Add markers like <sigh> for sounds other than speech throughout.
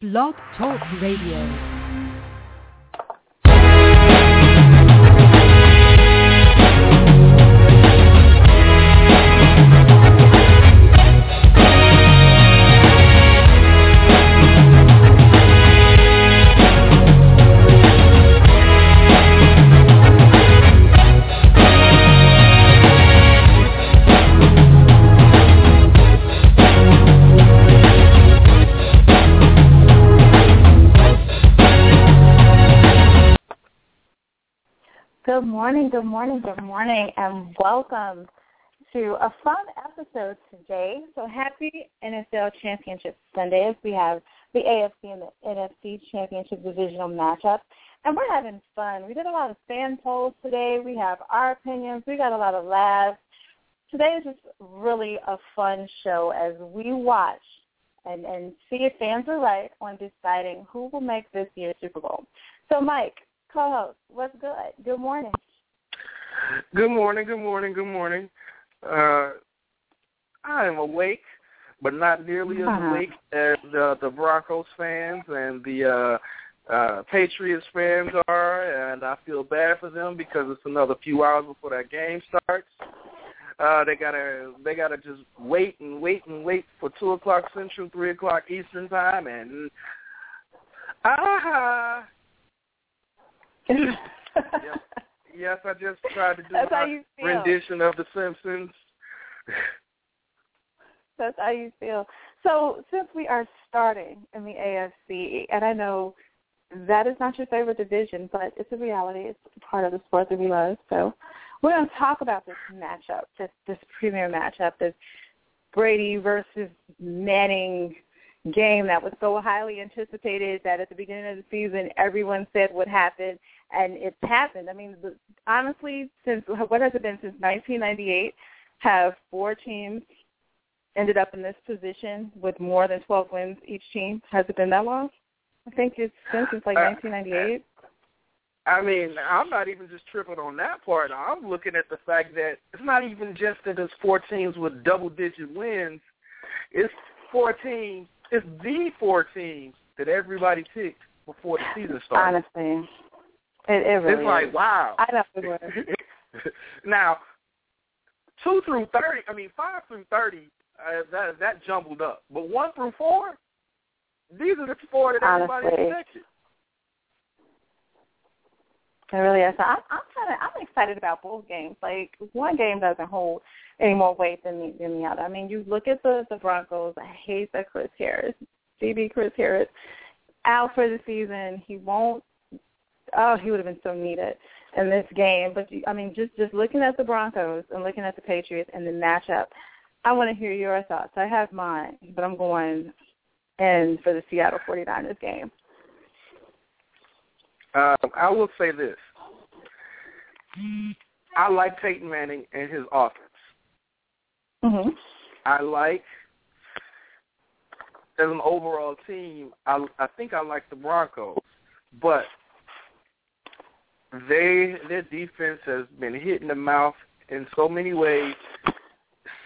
Blog Talk Radio. Morning, good morning, good morning, and welcome to a fun episode today. So happy NFL Championship Sunday we have the AFC and the NFC Championship Divisional matchup. And we're having fun. We did a lot of fan polls today. We have our opinions. We got a lot of laughs. Today is just really a fun show as we watch and, and see if fans are right on deciding who will make this year's Super Bowl. So, Mike, co-host. What's good? Good morning. Good morning. Good morning. Good morning. Uh, I am awake, but not nearly as awake as the, the Broncos fans and the uh, uh, Patriots fans are, and I feel bad for them because it's another few hours before that game starts. Uh, they gotta they gotta just wait and wait and wait for two o'clock Central, three o'clock Eastern time, and ah, <laughs> yes. Yes, I just tried to do That's my rendition of The Simpsons. <laughs> That's how you feel. So since we are starting in the AFC, and I know that is not your favorite division, but it's a reality. It's part of the sport that we love. So we're going to talk about this matchup, this this premier matchup, this Brady versus Manning game that was so highly anticipated that at the beginning of the season everyone said would happen and it's happened. I mean, the, honestly, since what has it been since 1998? Have four teams ended up in this position with more than 12 wins each team? Has it been that long? I think it's been since like 1998. Uh, I mean, I'm not even just tripping on that part. I'm looking at the fact that it's not even just that there's four teams with double-digit wins. It's four teams. It's the four teams that everybody picked before the season started. Honestly, it, it really it's like wow. I know <laughs> <laughs> now, two through thirty. I mean, five through thirty. Uh, that that jumbled up. But one through four, these are the four that everybody Honestly. expected. It really is. I'm, I'm kind of I'm excited about both games. Like one game doesn't hold any more weight than the, than the other. I mean, you look at the the Broncos. I hate that Chris Harris, CB Chris Harris, out for the season. He won't oh, he would have been so needed in this game. But I mean, just just looking at the Broncos and looking at the Patriots and the matchup, I want to hear your thoughts. I have mine, but I'm going in for the Seattle 49ers game. Um, I will say this. I like Peyton Manning and his offense. Mm-hmm. I like as an overall team. I I think I like the Broncos, but they their defense has been hit in the mouth in so many ways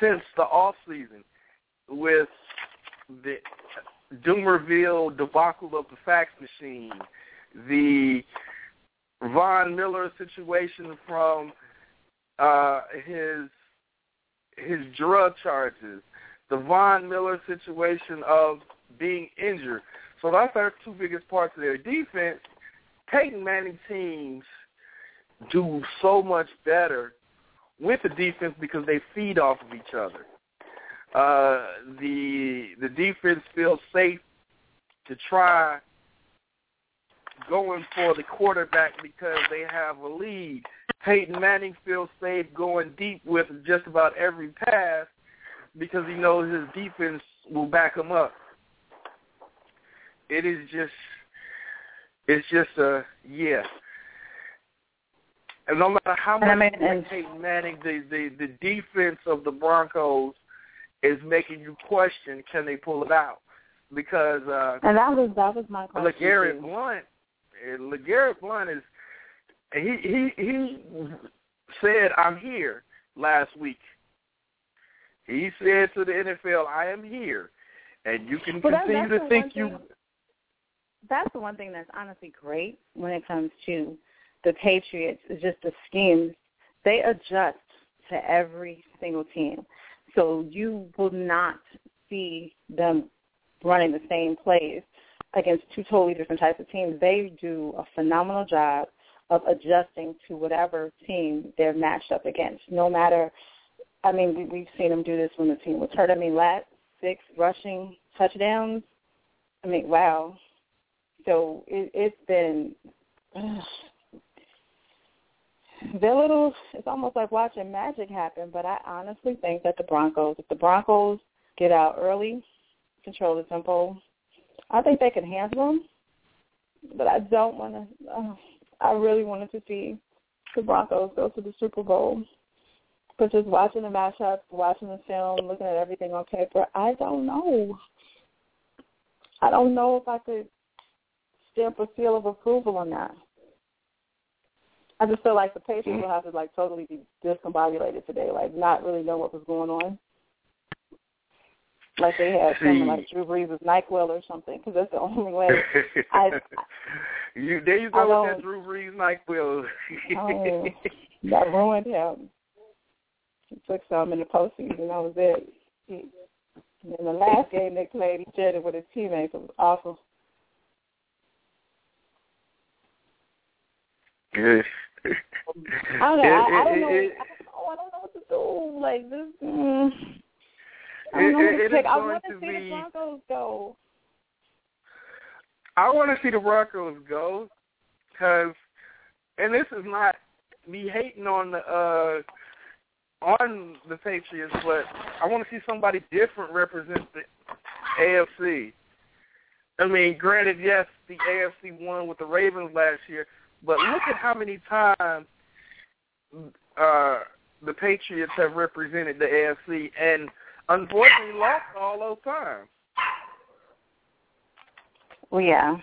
since the off season with the Dumervil debacle of the fax machine, the Von Miller situation from uh, his his drug charges, the Von Miller situation of being injured. So that's our two biggest parts of their defense. Peyton Manning teams do so much better with the defense because they feed off of each other. Uh, the the defense feels safe to try going for the quarterback because they have a lead. Peyton Manning feels safe going deep with just about every pass because he knows his defense will back him up. It is just it's just a yeah. And no matter how much I mean, you Peyton Manning, the, the the defense of the Broncos is making you question can they pull it out because uh and that was that was my question. LeGarrette Blount, eh, LeGarrette Blount is he he he said I'm here last week. He said to the NFL, I am here, and you can continue to think you that's the one thing that's honestly great when it comes to the Patriots is just the schemes. They adjust to every single team. So you will not see them running the same plays against two totally different types of teams. They do a phenomenal job of adjusting to whatever team they're matched up against. No matter, I mean, we've seen them do this when the team was hurt. I mean, last six rushing touchdowns. I mean, wow. So it, it's been <sighs> they're little. It's almost like watching magic happen. But I honestly think that the Broncos, if the Broncos get out early, control the tempo, I think they can handle them. But I don't want to. Uh, I really wanted to see the Broncos go to the Super Bowl. But just watching the matchups, watching the film, looking at everything on paper, I don't know. I don't know if I could stamp a seal of approval on that. I just feel like the Patriots will have to like totally be discombobulated today, like not really know what was going on. Like they had something like Drew Brees' NyQuil or something, because that's the only way. <laughs> I, you there you go with that Drew Brees NyQuil. <laughs> oh, that ruined him. He took some in the postseason. That was it. He, in the last game they played, he shared it with his teammates. It was awful. I don't know. I, I don't know. I I don't know what to do. Like this. Mm, I don't know what to pick. I want to see be, the Broncos go. I want to see the Broncos go because, and this is not me hating on the uh on the Patriots, but I want to see somebody different represent the AFC. I mean, granted, yes, the AFC won with the Ravens last year, but look at how many times uh, the Patriots have represented the AFC, and unfortunately lost all those times. Well, yeah,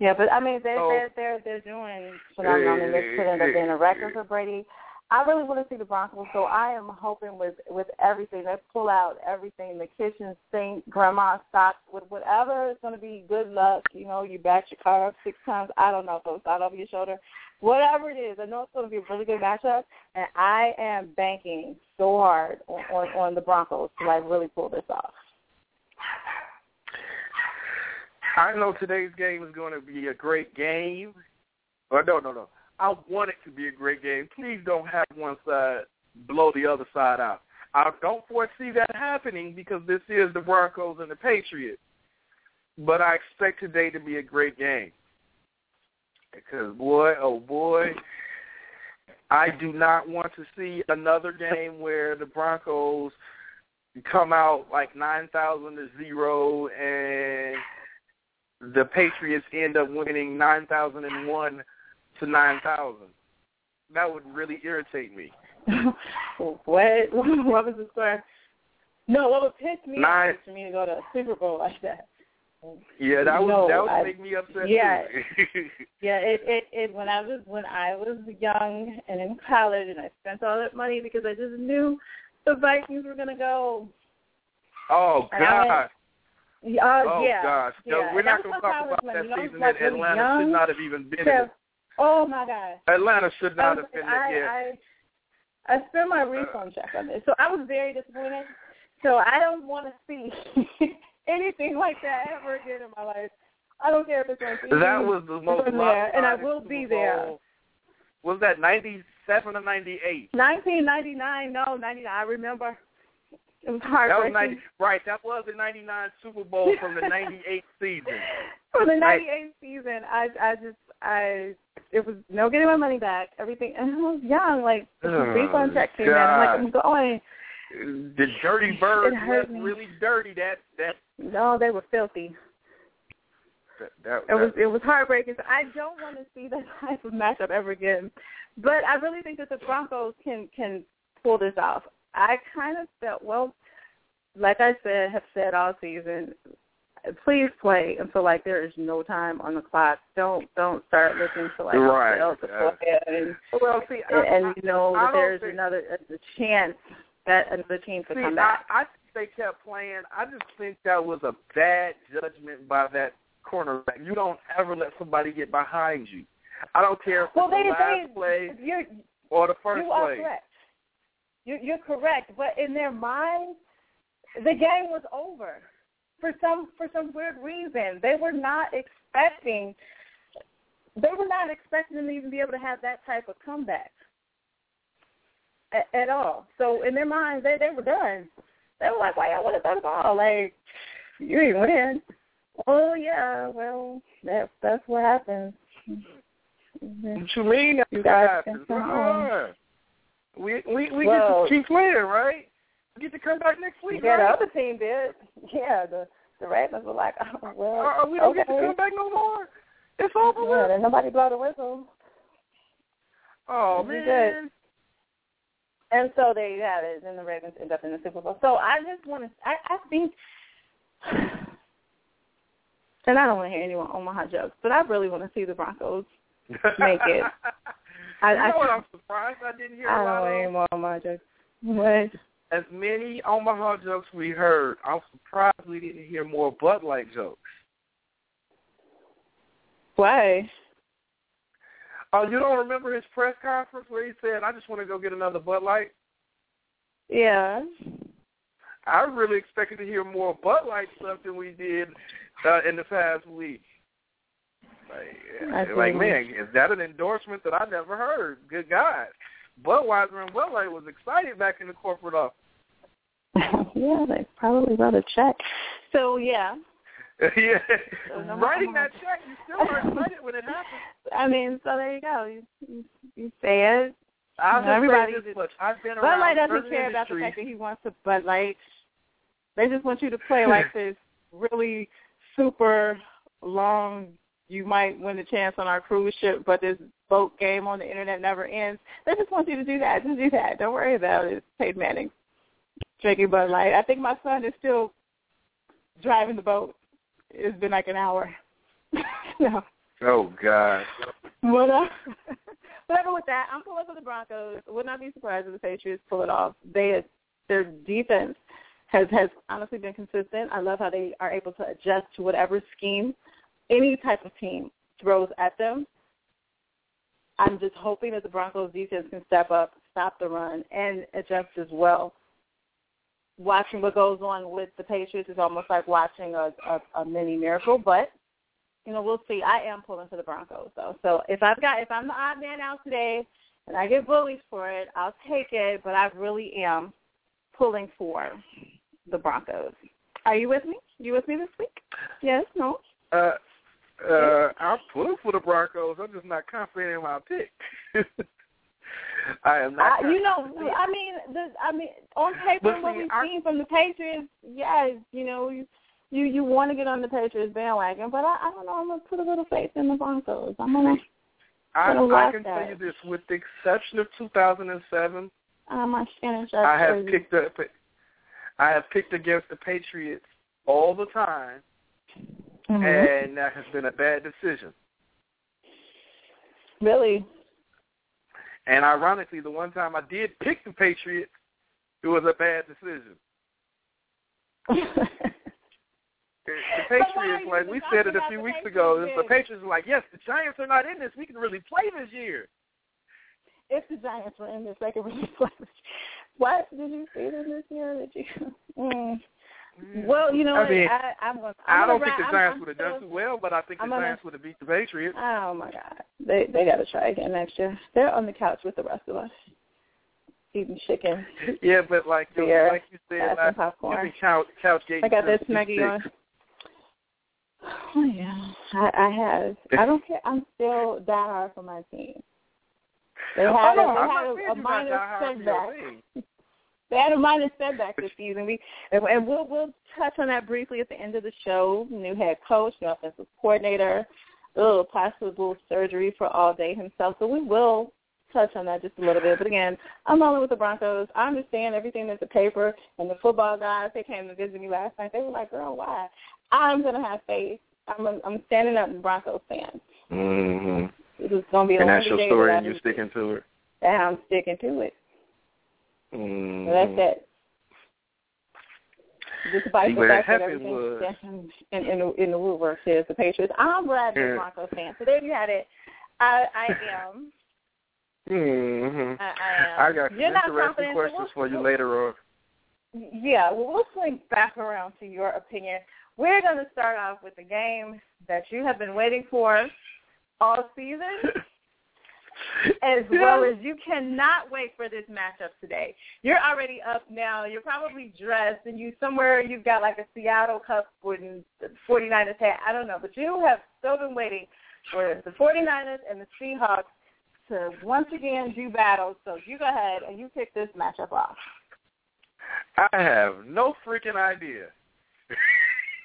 yeah, but I mean, they're so, they're they're they're doing phenomenal. I mean, they could end up being a record for Brady. I really want to see the Broncos, so I am hoping with with everything they pull out everything, the kitchen sink, grandma stock, with whatever is going to be good luck. You know, you back your car up six times. I don't know, throw side over your shoulder, whatever it is. I know it's going to be a really good matchup, and I am banking so hard on on, on the Broncos to like really pull this off. I know today's game is going to be a great game. Or no, no, no. I want it to be a great game. Please don't have one side blow the other side out. I don't foresee that happening because this is the Broncos and the Patriots. But I expect today to be a great game. Because boy, oh boy, I do not want to see another game where the Broncos come out like nine thousand to zero and the Patriots end up winning nine thousand and one to nine thousand. That would really irritate me. <laughs> what? <laughs> What was the score? No, what would piss me Nine. off for me to go to a Super Bowl like that. Yeah, that would no, that would I, make me upset yeah, too. <laughs> yeah, it, it it when I was when I was young and in college and I spent all that money because I just knew the Vikings were gonna go. Oh God. Went, uh, oh yeah, gosh, yeah. no, we're not going to talk about that season that Atlanta young, should not have even been in. Oh my God. Atlanta should not have been there. I, I, I spent my uh, refund check on this, so I was very disappointed. So I don't want to see <laughs> anything like that ever again in my life. I don't care if it's on TV. That was the most there, and I will be there. Was that ninety seven or ninety eight? Nineteen ninety nine. No, ninety nine. I remember. It was heartbreaking. That was 90, right. That was the '99 Super Bowl from the '98 season. <laughs> From the '98 right. season, I I just I it was no getting my money back. Everything, <laughs> and I was young. Like the oh, refund check came God. in. I'm like, I'm going. The dirty birds was really dirty. That that. No, they were filthy. That, that, it was it was heartbreaking. So I don't want to see <laughs> that type of matchup ever again. But I really think that the Broncos can can pull this off. I kind of felt well, like I said, have said all season. Please play until like there is no time on the clock. Don't don't start looking to like right. else to play and well see and, I, and you know that there's think, another a chance that another team could see, come back. I, I think they kept playing. I just think that was a bad judgment by that cornerback. You don't ever let somebody get behind you. I don't care if well, it's they, the last they, play you're, or the first you are correct. You're, you're correct, but in their minds, the game was over for some for some weird reason. They were not expecting. They were not expecting them to even be able to have that type of comeback at, at all. So in their minds, they they were done. They were like, "Why y'all want to throw the ball? Like you didn't win." Oh yeah, well that's that's what happens. What mm-hmm. you mean? You guys happens? come Uh-uh. We we we Well- get to keep playing, right? Get to come back next week, Yeah, the other team did. <laughs> Yeah, the the Ravens were like, oh, well, Uh, we don't okay. get to come back no more. It's over Yeah, with. nobody blow the whistle. Oh We man. good. And so there you have it. Then the Ravens end up in the Super Bowl. So I just want to, I, I think, <sighs> and I don't want to hear anyone Omaha jokes, but I really want to see the Broncos. Make it. <laughs> I, you know I, what? I'm surprised I didn't hear I don't want any more Omaha jokes. What? As many Omaha jokes we heard, I'm surprised we didn't hear more Bud Light jokes. Why? Oh, you don't remember his press conference where he said, "I just want to go get another Bud Light." Yeah. I really expected to hear more Bud Light stuff than we did uh, in the past week. Like, like, man, is that an endorsement that I never heard? Good God. Budweiser and Bud Light was excited back in the corporate office. <laughs> yeah, they probably wrote a check. So yeah, <laughs> yeah. So no Writing that check, you still are excited when it happens. <laughs> I mean, so there you go. You you, you say it. I'll No, just everybody say this much. I've been Bud Light doesn't care about the fact that he wants to Bud Light. They just want you to play like this really super long. You might win the chance on our cruise ship, but this boat game on the internet never ends. They just want you to do that. Just do that. Don't worry about it. Peyton Manning drinking Bud Light. I think my son is still driving the boat. It's been like an hour. <laughs> no. Oh, God. But uh, <laughs> whatever with that, I'm pulling for the Broncos. Would not be surprised if the Patriots pull it off. They their defense has has honestly been consistent. I love how they are able to adjust to whatever scheme any type of team throws at them. I'm just hoping that the Broncos defense can step up, stop the run, and adjust as well. Watching what goes on with the Patriots is almost like watching a, a, a mini miracle, but you know, we'll see. I am pulling for the Broncos though. So if I've got if I'm the odd man out today and I get bullied for it, I'll take it, but I really am pulling for the Broncos. Are you with me? You with me this week? Yes, no? Uh, uh, I'm pulling for the Broncos. I'm just not confident in my pick. <laughs> I am not. I, you know. I mean, the, I mean, on paper, But what we've I- seen from the Patriots, yes, you know, you you, you want to get on the Patriots bandwagon, but I, I don't know. I'm gonna put a little faith in the Broncos. I'm gonna, I, I can that. tell you this: with the exception of 2007, uh, my Shannon Sharpe I have jersey. picked up. I have picked against the Patriots all the time, Mhm. and that has been a bad decision. Really? And ironically, the one time I did pick the Patriots, it was a bad decision. <laughs> The why Patriots, like we said it a few weeks ago, the Patriots were like, yes, the Giants are not in this. We can really play this year. if the Giants were in this, they could really <laughs> play. This What did you see them this year? Did you? <laughs> Mm. Mm. Well, you know I mean, I, I'm gonna. I I'm don't gonna think the ride- Giants would have done still- too well, but I think the I'm gonna- Giants would have beat the Patriots. Oh my God, they they got to try again next year. They're on the couch with the rest of us, eating chicken, <laughs> Yeah, but like you Beer, like you said, having last, you've popcorn. been couch couch gating I got this since Maggie on. <sighs> Oh yeah, I, I have. I don't care. I'm still diehard for my team. They oh, no, a, they had a, a minor diehard setback. <laughs> They had a minor setback this season. We and, and we'll we'll touch on that briefly at the end of the show. New head coach, new offensive coordinator, little possible surgery for all day himself. So we will touch on that just a little bit. But again, I'm rolling with the Broncos. I understand everything that's the paper and the football guys. They came to visit me last night. They were like, "Girl, why?" I'm gonna have faith. I'm a, I'm standing up, Broncos fan. Mm-hmm. This is gonna be the And that's your story, and you're sticking to it. And I'm sticking to it. Mm-hmm. So that's it. despite the fact that everything in, in, in, in the woodwork is the Patriots. I'm glad you're a Broncos fan. So there you had it. I, I am. Mm-hmm. I, I, I got some You're interesting questions so for you later on. Yeah, well, we'll swing back around to your opinion. We're going to start off with the game that you have been waiting for all season, <laughs> as well as you cannot wait for this matchup today. You're already up now. You're probably dressed, and you somewhere you've got like a Seattle Cup and the 49ers hat. I don't know, but you have still been waiting for the 49ers and the Seahawks to once again do battle. So you go ahead and you kick this matchup off. I have no freaking idea. <laughs>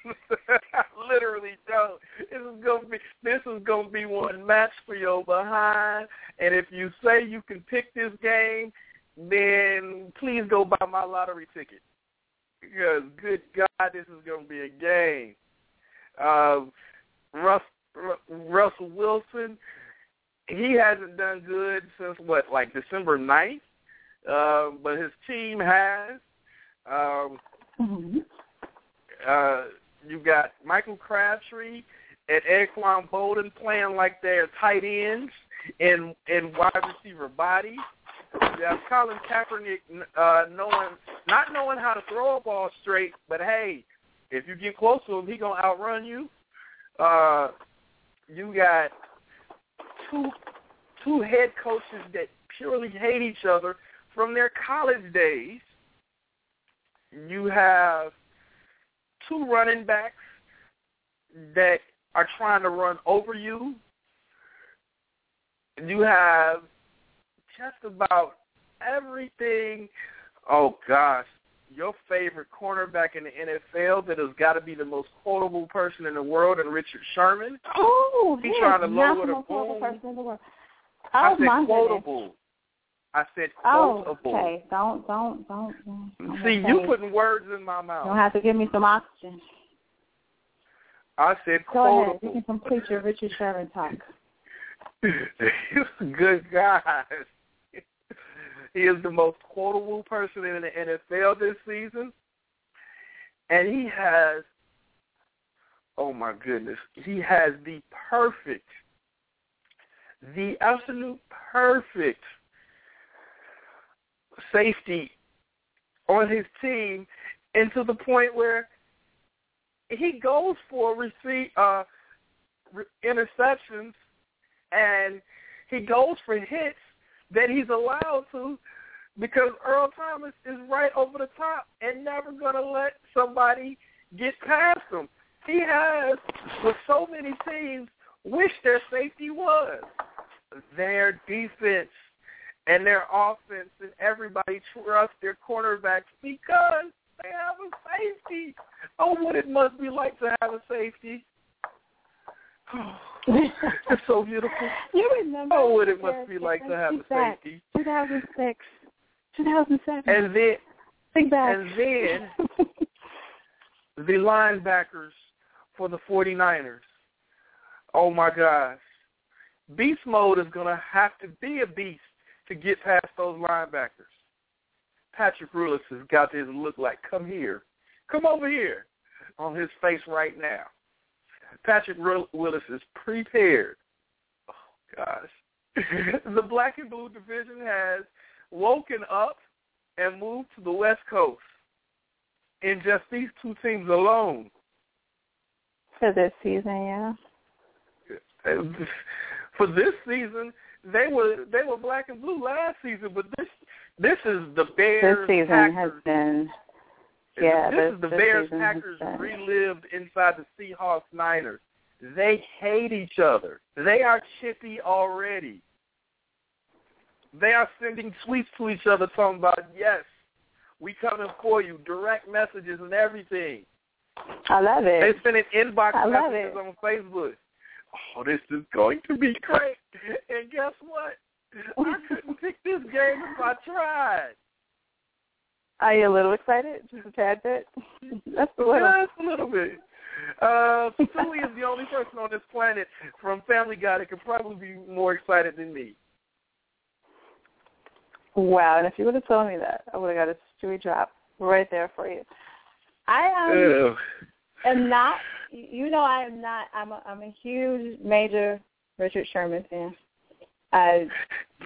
I <laughs> literally don't. This is gonna be this is gonna be one match for your behind. And if you say you can pick this game, then please go buy my lottery ticket. Because good God, this is gonna be a game. Um, Russ, Russell Wilson, he hasn't done good since what, like December ninth. Um, but his team has. Um, Mm-hmm. uh, you got Michael Crabtree and Anquan Boldin playing like they're tight ends and and wide receiver bodies. You have Colin Kaepernick uh, knowing not knowing how to throw a ball straight, but hey, if you get close to him, he gonna outrun you. Uh, you got two two head coaches that purely hate each other from their college days. You have two running backs that are trying to run over you. You have just about everything. Oh gosh, your favorite cornerback in the NFL that has got to be the most quotable person in the world, and Richard Sherman. Oh, He he trying to lower the the quotable boom. person in the world. I Oh said my goodness. Quotable. I said Oh, okay. Don't, don't, don't. don't See, okay. you putting words in my mouth. You don't have to give me some oxygen. I said Go ahead. You can complete your Richard Sherman talk. He's <laughs> a good guy. he is the most quotable person in the NFL this season. And he has, oh my goodness, he has the perfect, the absolute perfect safety on his team and the point where he goes for receive, uh, interceptions and he goes for hits that he's allowed to because Earl Thomas is right over the top and never going to let somebody get past him. He has, with so many teams, wish their safety was. Their defense and their offense and everybody trusts their cornerbacks because they have a safety. Oh, what it must be like to have a safety. Oh, <sighs> it's so beautiful. You remember? Oh, what it must be like to have a safety. 2006, 2007. And then Think back. and then <laughs> the linebackers for the 49ers. Oh my gosh. Beast mode is going to have to be a beast to get past those linebackers. Patrick Willis has got this look like, come here. Come over here on his face right now. Patrick Willis is prepared. Oh, gosh. <laughs> the black and blue division has woken up and moved to the West Coast in just these two teams alone. For this season, yeah. For this season, they were they were black and blue last season, but this this is the Bears This season Packers. has been, yeah. this, is the this Bears Packers relived inside the Seahawks Niners. They hate each other. They are chippy already. They are sending tweets to each other talking about yes, we coming for you, direct messages and everything. I love it. They sending inbox messages it. on Facebook. Oh, this is going to be <laughs> great. And guess what? I couldn't pick this game if I tried. Are you a little excited? Just a tad bit? <laughs> That's a little. Just a little bit. Uh, Stewie is the only person on this planet from Family Guy that could probably be more excited than me. Wow, and if you would have told me that, I would have got a Stewie drop right there for you. I um, am not. You know, I am not. I'm a, I'm a huge major Richard Sherman fan. I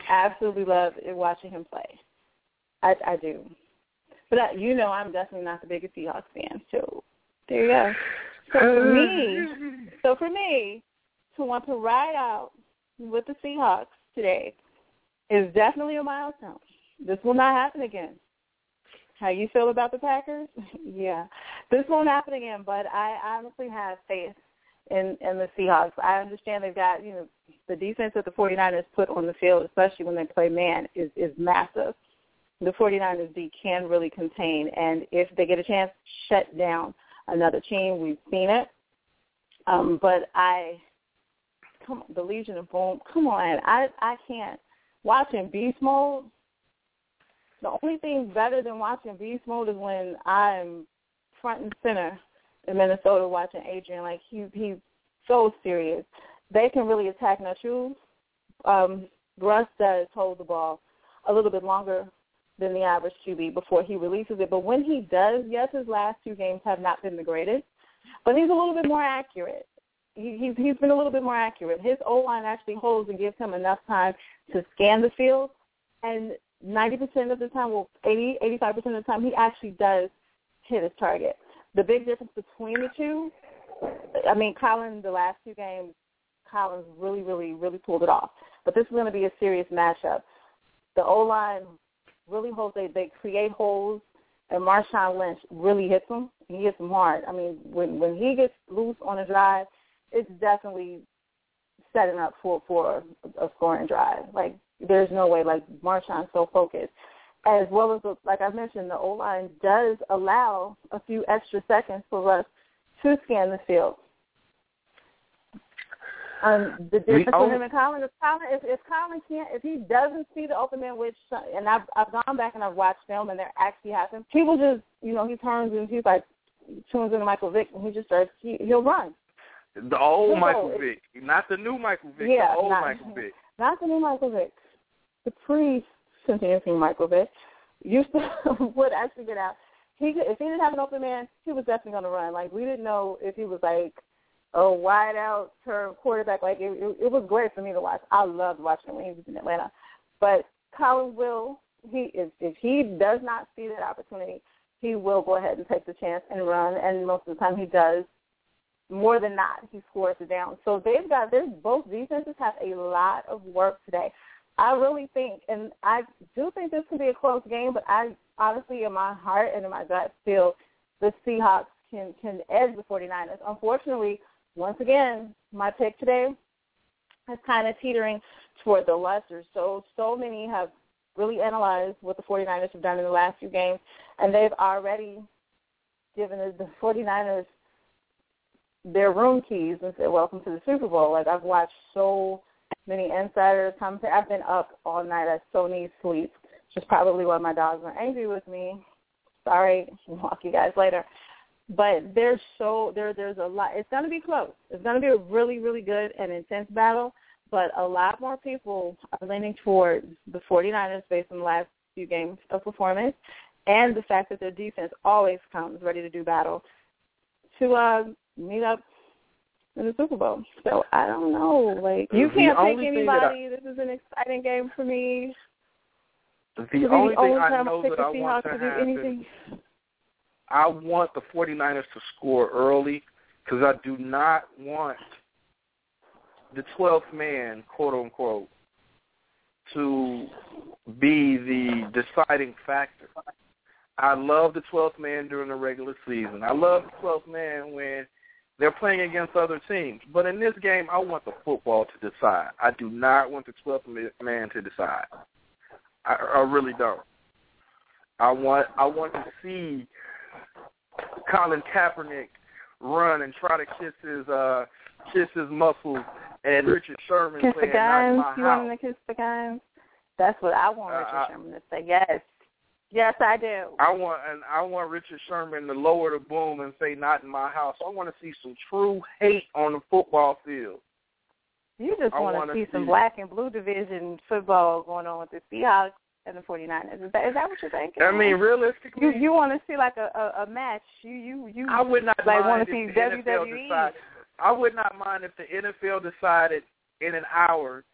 absolutely love watching him play. I, I do. But uh, you know, I'm definitely not the biggest Seahawks fan. So there you go. So for me, <laughs> so for me, to want to ride out with the Seahawks today is definitely a milestone. This will not happen again. How you feel about the Packers? <laughs> yeah, this won't happen again. But I honestly have faith in in the Seahawks. I understand they've got you know the defense that the 49ers put on the field, especially when they play man, is is massive. The 49ers D can really contain, and if they get a chance, shut down another team. We've seen it. Um, but I, come on, the Legion of Boom. Come on, I I can't watching Beast Mode. The only thing better than watching Beast Mode is when I'm front and center in Minnesota watching Adrian. Like he he's so serious. They can really attack Nacho. Um, Russ does hold the ball a little bit longer than the average QB before he releases it. But when he does, yes, his last two games have not been the greatest, but he's a little bit more accurate. He, he's he's been a little bit more accurate. His O line actually holds and gives him enough time to scan the field, and 90% of the time, well, 80, 85% of the time, he actually does hit his target. The big difference between the two, I mean, Colin, the last two games, Collins really, really, really pulled it off. But this is going to be a serious matchup. The O line really holds. They they create holes, and Marshawn Lynch really hits them. He hits them hard. I mean, when when he gets loose on a drive, it's definitely setting up for for a scoring drive. Like there's no way. Like Marshawn's so focused. As well as, the, like I mentioned, the O line does allow a few extra seconds for us to scan the field. Um, the difference between him and Colin is Colin if, if Colin can't if he doesn't see the open man, which and I've I've gone back and I've watched film and there actually happens. People just you know he turns and he's like tunes into Michael Vick and he just starts he, he'll run. The old he'll Michael go. Vick, not the new Michael Vick. Yeah, the old not, Michael Vick. Not the new Michael Vick. The pre sentencing Michael Vick used to would actually get out. He if he didn't have an open man, he was definitely going to run. Like we didn't know if he was like a wide out term quarterback. Like it, it, it was great for me to watch. I loved watching him when he was in Atlanta. But Colin will he if if he does not see that opportunity, he will go ahead and take the chance and run. And most of the time he does. More than not, he scores it down. So they've got this. Both defenses have a lot of work today. I really think, and I do think this could be a close game, but I honestly, in my heart and in my gut, feel the Seahawks can can edge the 49ers. Unfortunately, once again, my pick today is kind of teetering toward the lesser. So, so many have really analyzed what the 49ers have done in the last few games, and they've already given the 49ers their room keys and said, welcome to the Super Bowl. Like, I've watched so many insiders come. I've been up all night. I so need sleep, which is probably why my dogs are angry with me. Sorry, I'll <laughs> walk you guys later but there's so there there's a lot. It's to be close. It's to be a really really good and intense battle. But a lot more people are leaning towards the 49ers based on the last few games of performance, and the fact that their defense always comes ready to do battle to uh, meet up in the Super Bowl. So I don't know. Like you can't pick anybody. I, this is an exciting game for me. The only thing I know that I want to happen. Anything. I want the 49ers to score early because I do not want the 12th man, quote unquote, to be the deciding factor. I love the 12th man during the regular season. I love the 12th man when they're playing against other teams. But in this game, I want the football to decide. I do not want the 12th man to decide. I, I really don't. I want I want to see Colin Kaepernick run and try to kiss his uh kiss his muscles and Richard Sherman kiss the guys. you house. want him to kiss the guys? That's what I want Richard uh, Sherman to say. Yes. Yes, I do. I want and I want Richard Sherman to lower the boom and say not in my house. I want to see some true hate on the football field. You just want wanna see see some black and blue division football going on with the Seahawks and the 49ers. Is that is that what you're thinking? I mean, realistically, you you want to see like a, a a match? You you you. I would not like mind want to if see the NFL WWE. decided- I would not mind if the NFL decided in an hour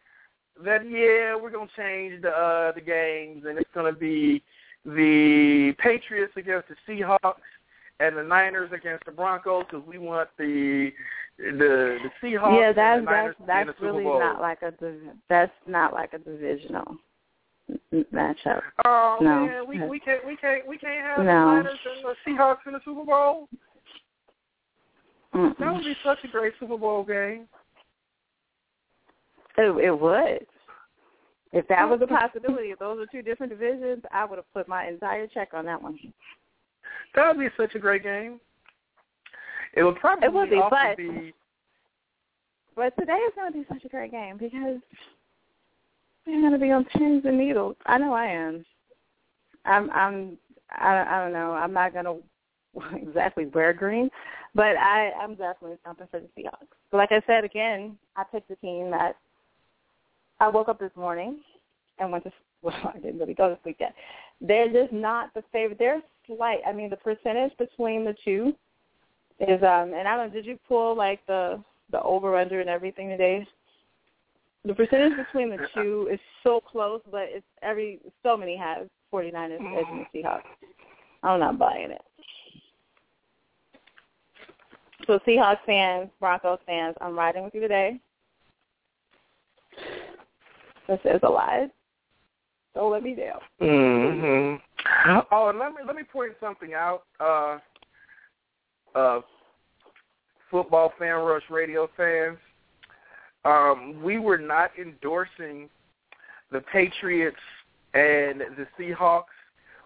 that yeah, we're gonna change the uh, the games and it's gonna be the Patriots against the Seahawks and the Niners against the Broncos because we want the the the Seahawks yeah, that's and the Niners that's that's really not like a that's not like a divisional matchup. Oh No. man, we we can't we can't we can't have No. the Niners and the Seahawks in the Super Bowl. That Mm-mm. would be such a great Super Bowl game. It, it would. If that was a possibility, if those were two different divisions, I would have put my entire check on that one. That would be such a great game. It would probably be It would be, also but- be But today is going to be such a great game because we're going to be on pins and needles. I know I am. I'm. I'm. I, I don't know. I'm not going <laughs> to exactly wear green, but I, I'm definitely something for the Seahawks. But like I said again, I picked the team that I woke up this morning and went to. <laughs> Well, I didn't really go to sleep yet. They're just not the favorite. They're slight. I mean, the percentage between the two is um. And I don't. Did you pull like the the over under and everything today? The percentage between the two is so close, but it's every so many have 49ers edging the Seahawks. I'm not buying it. So Seahawks fans, Broncos fans, I'm riding with you today. This is a lie. Don't let me down. hmm Oh, and let me let me point something out. Uh, uh, football fan rush radio fans. Um, we were not endorsing the Patriots and the Seahawks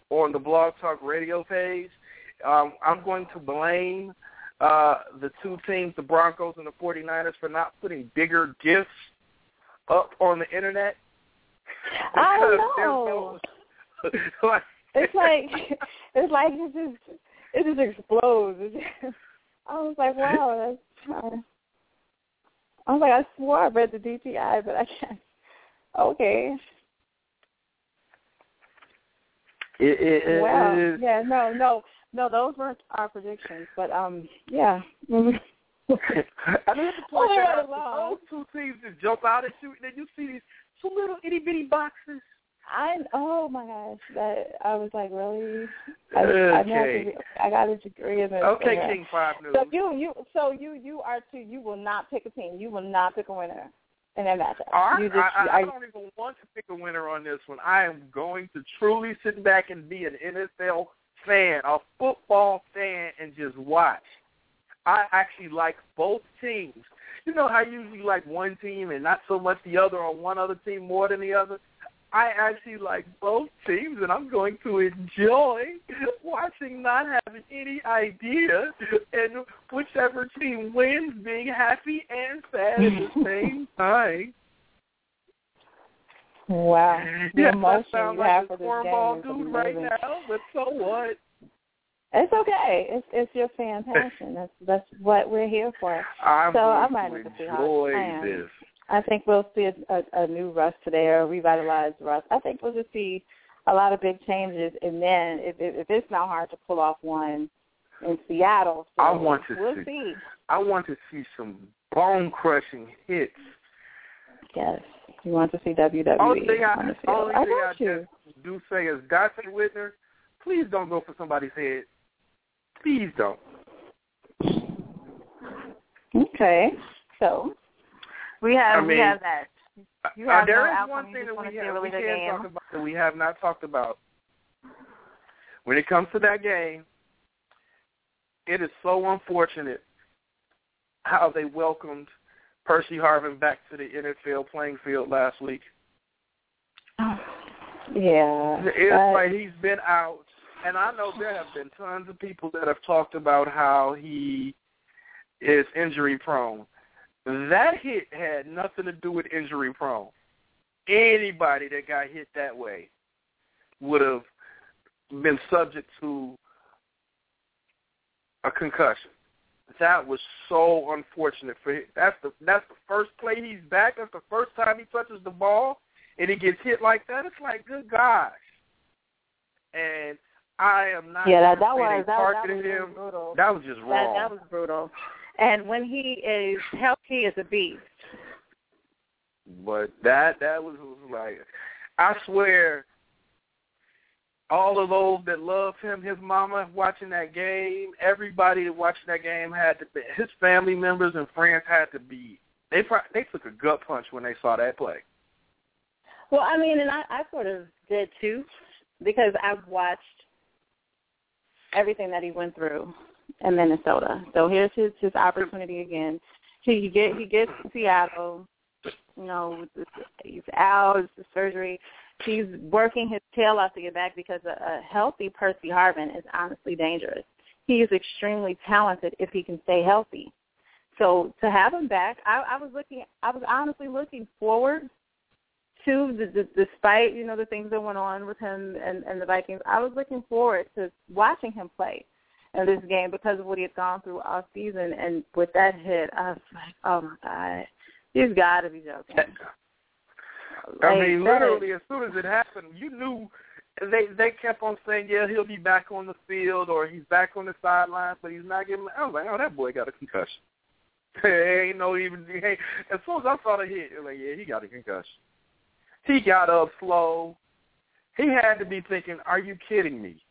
on the Blog Talk Radio page. Um, I'm going to blame uh, the two teams, the Broncos and the 49ers, for not putting bigger gifts up on the internet. I don't know. <laughs> like, It's like <laughs> it's like it just it just explodes. Just- I was like, wow, that's. Uh, I was like, I swore I read the DTI, but I can't. Okay. it, it, it Wow. is- Yeah. No. No. No. Those weren't our predictions, but um. Yeah. <laughs> I mean, at the point Oh, that those two teams just jump out at you, and then you see these two little itty bitty boxes. I oh my gosh, that I was like, really? I, I, Okay. I got a degree in this. Okay, and, uh, King Five News. So you you so you you are too. You will not pick a team. You will not pick a winner in that matchup. I, you just I, I, I don't even want to pick a winner on this one. I am going to truly sit back and be an NFL fan, a football fan, and just watch. I actually like both teams. You know how you usually like one team and not so much the other, or one other team more than the other. I actually like both teams, and I'm going to enjoy watching, not having any idea, and whichever team wins, being happy and sad at the <laughs> same time. wow. <laughs> The Yeah, emotion I sound you like have a for this cornball game is dude right now, but so what? It's okay. It's it's your fan passion. That's that's what we're here for. I'm So I'm ready to see how- enjoy I this. I think we'll see a, a, a new Russ today or a revitalized Russ. I think we'll just see a lot of big changes, and then if if, if it's not hard to pull off one in Seattle, so I want to we'll see. see. I want to see some bone crushing hits. Yes, you want to see WWE Only thing I, on the field. only I thing I you. do say is Donte Whitner, please don't go for somebody's head. Please don't. Okay, so we have I we have that. You Uh, have there no is one thing that we, have, really we can talk about that we have not talked about. When it comes to that game, it is so unfortunate how they welcomed Percy Harvin back to the NFL playing field last week. <sighs> Yeah, It's like he's been out, and I know there have been tons of people that have talked about how he is injury prone. That hit had nothing to do with injury prone. Anybody that got hit that way would have been subject to a concussion. That was so unfortunate for him. That's the that's the first play he's back. That's the first time he touches the ball, and he gets hit like that, it's like, good gosh. And I am not. Yeah, that, that was that, that was him. brutal. That was just wrong. That, that was brutal. And when he is healthy, he is a beast. But that that was, was like, I swear, all of those that love him, his mama watching that game, everybody watching that game had to be, his family members and friends had to be. They they took a gut punch when they saw that play. Well, I mean, and I, I sort of did too, because I've watched everything that he went through in Minnesota. So here's his his opportunity again. He get he gets to Seattle. You know, he's out. It's the surgery. He's working his tail off to get back because a, a healthy Percy Harvin is honestly dangerous. He is extremely talented if he can stay healthy. So to have him back, I, I was looking. I was honestly looking forward to, the, the, despite you know the things that went on with him and, and the Vikings. I was looking forward to watching him play in this game because of what he had gone through all season. And with that hit, I was like, oh my god, he's got to be joking. I mean, literally, as soon as it happened, you knew they they kept on saying, yeah, he'll be back on the field or he's back on the sidelines, but he's not getting. I was like, oh, that boy got a concussion. <laughs> ain't no even. Hey, as soon as I saw the hit, like, yeah, he got a concussion. He got up slow. He had to be thinking, "Are you kidding me?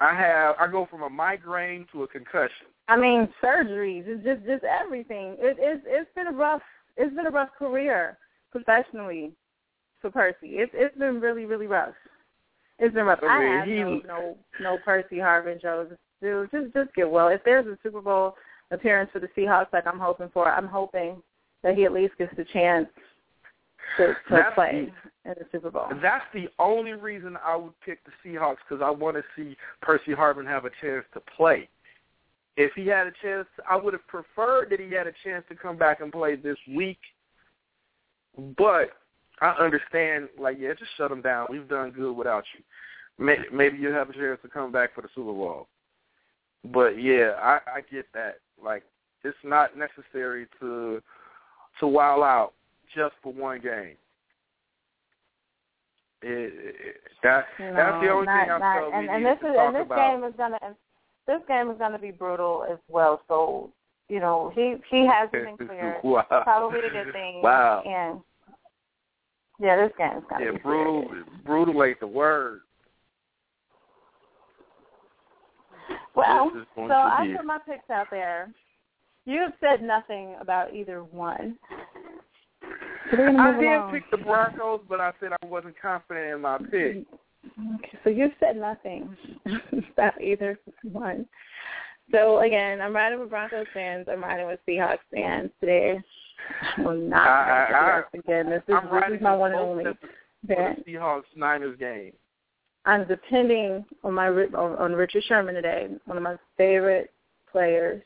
I have I go from a migraine to a concussion. I mean, surgeries, it's just just everything. It, it's it's been a rough it's been a rough career professionally for Percy. It's it's been really really rough. It's been rough. I, mean, I have he, no, no no Percy Harvin shows. Dude, just just get well. If there's a Super Bowl appearance for the Seahawks, like I'm hoping for, I'm hoping that he at least gets the chance to, to play the, in the Super Bowl. That's the only reason I would pick the Seahawks because I want to see Percy Harvin have a chance to play. If he had a chance, I would have preferred that he had a chance to come back and play this week. But I understand, like, yeah, just shut him down. We've done good without you. Maybe, maybe you'll have a chance to come back for the Super Bowl. But yeah, I, I get that. Like, it's not necessary to to wow out just for one game. It, it, that no, that's the only not, thing I not, felt and, we and this is, and this about. game is gonna this game is gonna be brutal as well. So you know he he hasn't <laughs> been cleared. wow. Probably a good thing. Wow. And yeah, this game is gonna yeah, be brutal. serious. Brutal ain't the word. Well, This is going so I put my picks out there. You have said nothing about either one. So I did along. pick the Broncos, but I said I wasn't confident in my pick. Okay, so you've said nothing <laughs> about either one. So again, I'm riding with Broncos fans. I'm riding with Seahawks fans today. I'm not I- I- riding with Seahawks again. This is, I'm this is my one and only. sets of- fan. for the Seahawks Niners game. I'm depending on my on, on Richard Sherman today, one of my favorite players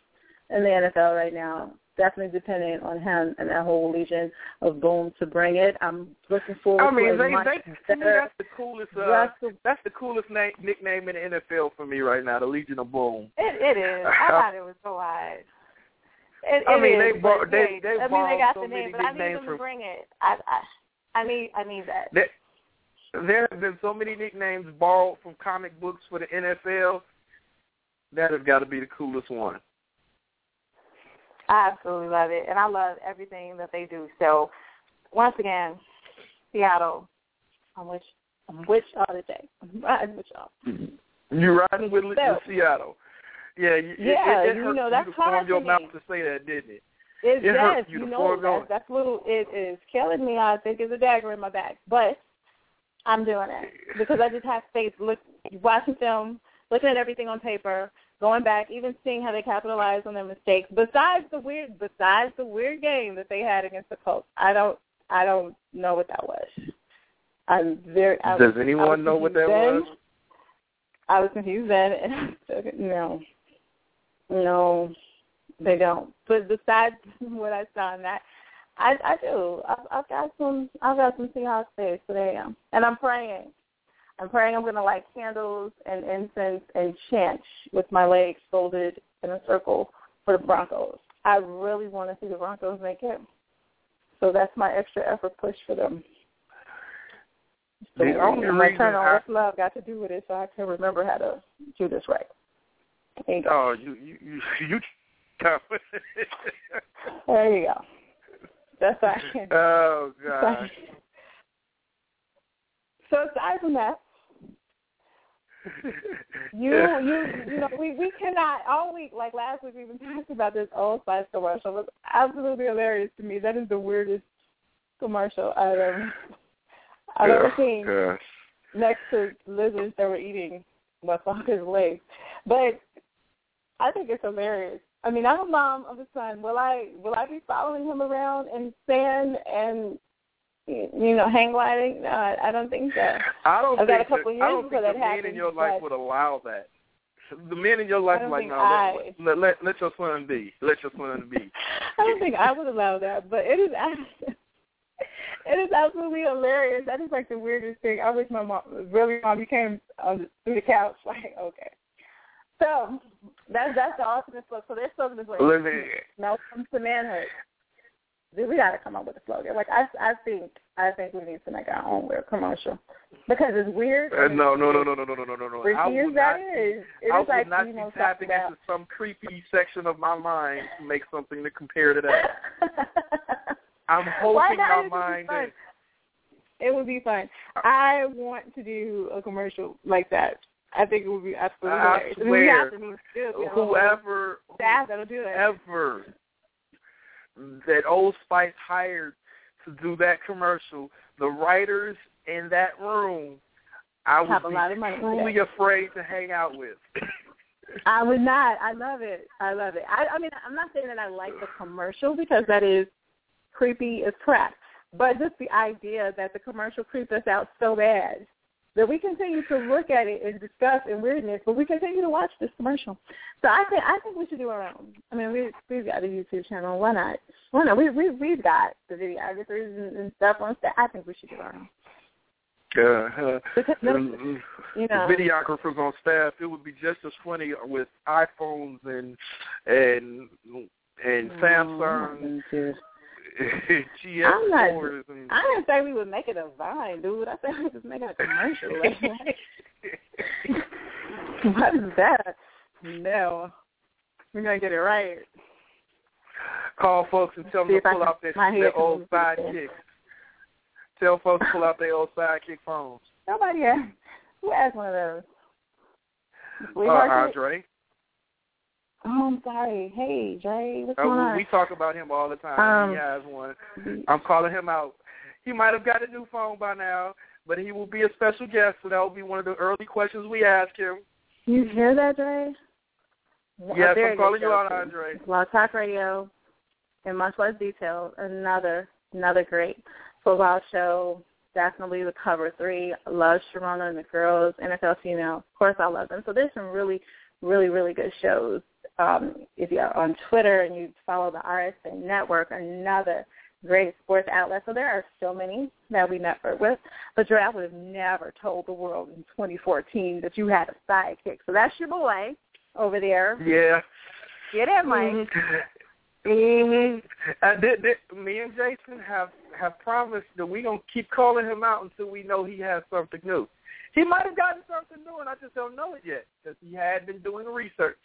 in the NFL right now. Definitely depending on him and that whole legion of boom to bring it. I'm looking forward I mean, to they, much they, to me, that's the coolest. Uh, Russell. that's the coolest name, nickname in the NFL for me right now, the Legion of Boom. It, it is. <laughs> I thought it was so high. It, I mean, is, they but bor- they- hey, they I mean, they borrowed got so the many name, but I need nicknames them to from- bring it. I, I, I need, I need that. There, there have been so many nicknames borrowed from comic books for the NFL. That has got to be the coolest one. I absolutely love it, and I love everything that they do. So, once again, Seattle, on which on which all today, I'm riding with y'all. Mm-hmm. You riding with, with So- Seattle? Yeah, you, Yeah, it, it, it you know, that's you to hard your mouth to say that, didn't it? It, It hurts you you know that. That's little. It is killing me. I think it's a dagger in my back, but I'm doing it because I just have faith. Look, watching film, looking at everything on paper, going back, even seeing how they capitalized on their mistakes. Besides the weird, besides the weird game that they had against the Colts, I don't, I don't know what that was. I'm very. I, Does anyone know what that confused was? I was confused then, and I said, no, no, they don't. But besides <laughs> what I saw in that, I I do. I've, I've got some. I've got some Seahawks days today, and I'm praying. I'm praying I'm going to light candles and incense and chant with my legs folded in a circle for the Broncos. I really want to see the Broncos make it. So that's my extra effort push for them. So the only reason turn on I- what's love got to do with it, so I can remember how to do this right. There you go. Oh, you you you <laughs> you. <laughs> There you go. That's how I can. oh gosh. So aside from that, <laughs> you you you know we we cannot all week like last week we even <laughs> talked about this Old Spice commercial. It was absolutely hilarious to me. That is the weirdest commercial I've ever <laughs> I've ever seen. Next to lizards that were eating motherfuckers' legs, but I think it's hilarious. I mean, I'm a mom of a son. Will I will I be following him around in sand and you know hang gliding? No, I, I don't think so. I don't I've got think a couple that, years I don't think the men in your life would allow that. The men in your life are like, no, I- let, let, let your son be. Let your son be. <laughs> I don't think I would allow that, but it is <laughs> it is absolutely hilarious. That is like the weirdest thing. I wish my mom really mom you came um, through the couch <laughs> like okay. So that's that's the ultimate slogan. So their slogan is like Let me, now comes to manhood. We got to come up with a slogan. Like I I think I think we need to make our own weird commercial because it's weird. uh, no, no, no, no, no, no, no, no, no, no. Would that not. is, it I is would like not you be tapping talking into some creepy section of my mind to make something to compare to that. <laughs> I'm hoping my It would be mind. It would be fun. I want to do a commercial like that. I think it would be absolutely I hilarious. swear, I mean, we have to be good. We have a whole Whoever, staff that'll do it. whoever that Old Spice hired to do that commercial, the writers in that room, I would Have a be lot of money for truly afraid to hang out with. <laughs> I would not. I love it. I love it. I, I mean, I'm not saying that I like the commercial because that is creepy as crap, but just the idea that the commercial creeped us out so bad that we continue to look at it and discuss in weirdness, but we continue to watch this commercial. So I think I think we should do our own. I mean, we we've got a YouTube channel. Why not? Why not? We we we've got the videographers and, and stuff on staff. I think we should do our own. Uh, Because no, um, you know, videographers on staff, it would be just as funny with iPhones and and and Samsung, <laughs> Mm, GS I'm not- I didn't say we would make it a vine, dude. I said we was making a commercial. Like, <laughs> what is that? No. We're gonna get it right. Call folks and tell them to pull out their, their old move a sidekick. Tell folks to pull out <laughs> their old sidekick phones. Nobody asked. Who asked one of those? Uh, Sweetheart kid? Oh, I'm sorry. Hey, Dre, what's Uh, going we, on? we talk about him all the time. Um, he has one. I'm calling him out. He might have got a new phone by now, but he will be a special guest, so that will be one of the early questions we ask him. You hear that, Dre? Yes, A I'm calling you out. Andre. Blog Talk Radio, and much less detail. Another, another great football show. Definitely the cover three. Love Sharona and the girls, NFL female. Of course, I love them. So there's some really, really, really good shows. Um, if you're on Twitter and you follow the RSA Network, another great sports outlet. So there are so many that we network with. But Dre, I would have never told the world in 2014 that you had a sidekick. So that's your boy over there. Yeah. Get in, Mike. Mm-hmm. hmm Uh, th- th- me and Jason have have promised that we're gonna keep calling him out until we know he has something new. He might have gotten something new, and I just don't know it yet because he had been doing research.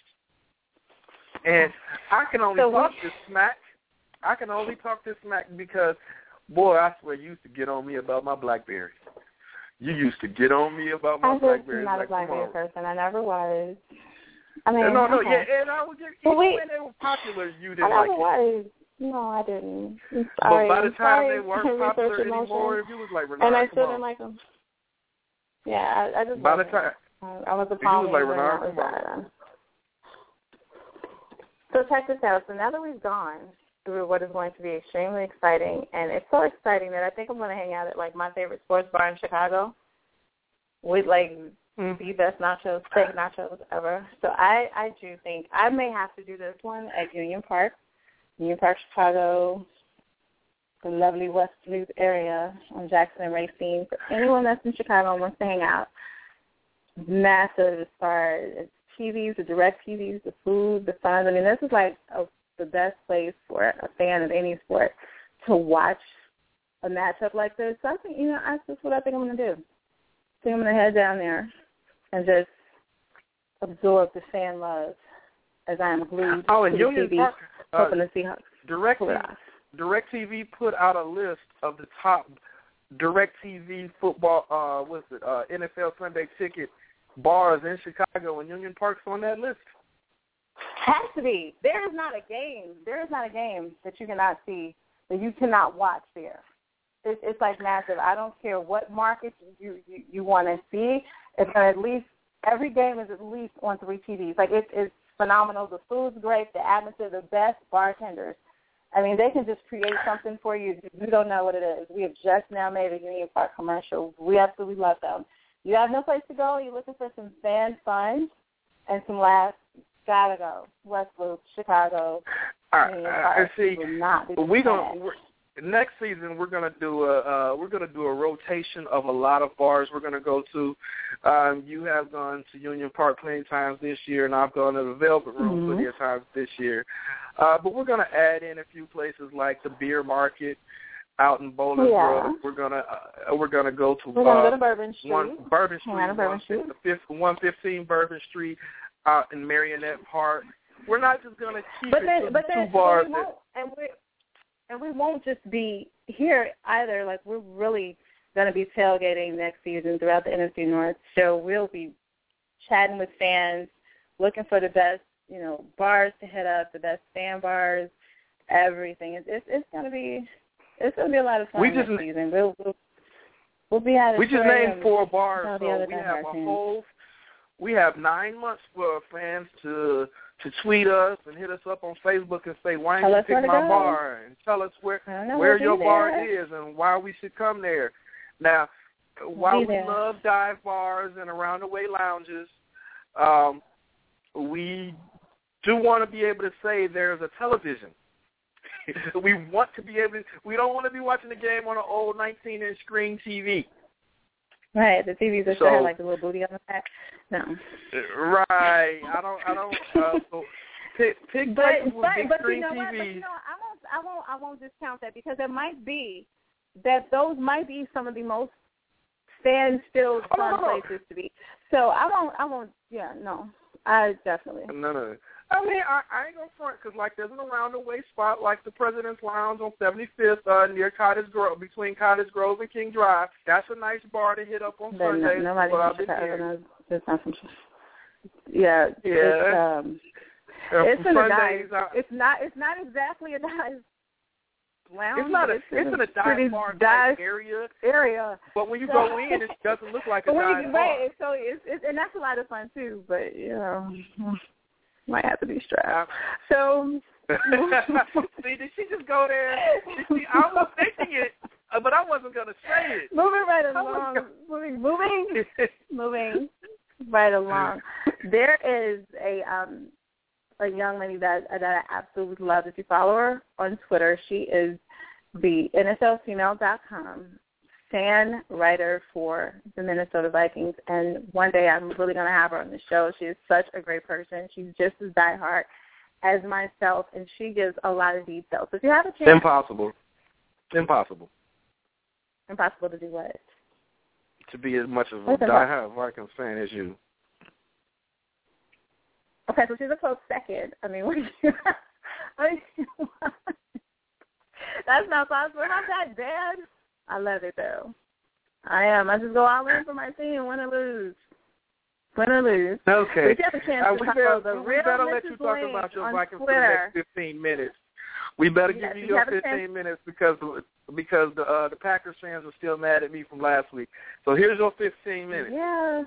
And I can only So talk we- this smack. I can only talk this smack because, boy, I swear you used to get on me about my BlackBerry. You used to get on me about my blackberries. I'm not a like, come BlackBerry person. I never was. I mean, no, no, okay. yeah, and I was just, even wait. when they were popular, you didn't never like it. was. No, I didn't. I'm But by the time they <laughs> weren't popular anymore, you was like Renard, and I still didn't like them. Yeah, I, I just By the time, I I was a You was like, Renard, come on. So check this out. So now that we've gone through what is going to be extremely exciting, and it's so exciting that I think I'm going to hang out at like my favorite sports bar in Chicago with like Mm. the best nachos, steak nachos ever. So I, I do think I may have to do this one at Union Park, Union Park, Chicago, the lovely West Loop area on Jackson and Racine. For anyone that's in Chicago and wants to hang out, massive as far as TVs, the direct TVs, the food, the signs. I mean, this is like a, the best place for a fan of any sport to watch a matchup like this. So I think, you know, that's just what I think I'm going to do. So I'm gonna head down there and just absorb the fan love as I am glued oh, to and the Union TV, Park, uh, hoping the Seahawks Direct pull it off. DirecTV put out a list of the top DirecTV football, uh, what's it, uh, NFL Sunday ticket bars in Chicago, and Union Park's on that list. Has to be. There is not a game. There is not a game that you cannot see that you cannot watch there. It's, it's like massive. I don't care what market you you, you want to see. It's at least every game is at least on three TVs. Like it's phenomenal. The food's great. The atmosphere, the best bartenders. I mean, they can just create something for you. You don't know what it is. We have just now made a Union Park commercial. We absolutely love them. You have no place to go. You're looking for some fan fun and some laughs. Gotta go. West Loop, Chicago. All right, see, not be we gonna next season we're gonna do a uh, we're gonna do a rotation of a lot of bars we're gonna go to. Um, you have gone to Union Park plenty of times this year, and I've gone to the Velvet Room Mhm. plenty of times this year. Uh, but we're gonna add in a few places like the Beer Market out in Bolingbrook. Yeah. We're gonna uh, we're gonna go to We're gonna uh, go to Bourbon Street. one Bourbon Street, Bourbon Street. one fifteen Bourbon Street out in Merrionette Park. We're not just gonna keep but it then, to but the then two bars. we won't, and we and we won't just be here either. Like we're really going to be tailgating next season throughout the NFC North. So we'll be chatting with fans, looking for the best, you know, bars to hit up, the best fan bars, everything. It's it's, it's going to be it's going to be a lot of fun We just- next season. We'll we'll, we'll be it. We just named four bars, so we have a whole. We have nine months for our fans to to tweet us and hit us up on Facebook and say why didn't you pick my go. bar and tell us where don't where your bar there. is and why we should come there. Now, while be we there. love dive bars and around the way lounges, um, we do want to be able to say there's a television. <laughs> we want to be able. To, we don't want to be watching the game on an old 19-inch screen TV. Right, the TVs are So- have like the little booty on the back. No. Right. I don't. I don't. Uh, <laughs> so pick pick but but, big but you screen know what? But TVs. you know, I won't I won't I won't discount that because it might be that those might be some of the most fan filled Oh, fun no, no. places to be. So I won't I won't yeah no I definitely No, no. I mean, I, I ain't gonna front because like there's an around the way spot like the President's Lounge on 75th uh, near Cottage Grove, between Cottage Grove and King Drive. That's a nice bar to hit up on but no, Sundays. nobody what from Chicago it's not from yeah Yeah. it's um Uh, it's in a Sundays, dive I- it's not it's not exactly a dive lounge it's not a. it's, It's in a dive bar dive area, area but when you go in, it doesn't look like a <laughs> dive you, bar. right, so it's, it's and that's a lot of fun too. But you know, might have to be strapped. So <laughs> See, did she just go there? She, I was thinking it, uh, but I wasn't gonna say it. moving right Oh, along, God. moving, moving, <laughs> moving right along. There is a um a young lady that that I absolutely love. If you follow her on Twitter, she is the NFLfemale.com fan writer for the Minnesota Vikings. And one day I'm really going to have her on the show. She is such a great person. She's just as diehard as myself, and she gives a lot of details. So if you have a chance, Impossible. Impossible impossible to do what? to be as much of a What's diehard Vikings fan as you. Okay, so she's a close second. I mean, <laughs> what do you, you want? <laughs> That's not possible. Not that bad. I love it though. I am. I just go all in for my team, win or lose. Win or lose. Okay. We have a chance Uh, to we follow better, the we real better let Mrs. you talk about your Vikings Twitter. for the next 15 minutes. We better Yes, give you you your 15 chance- minutes because because the uh, the Packers fans are still mad at me from last week. So here's your 15 minutes. Yeah.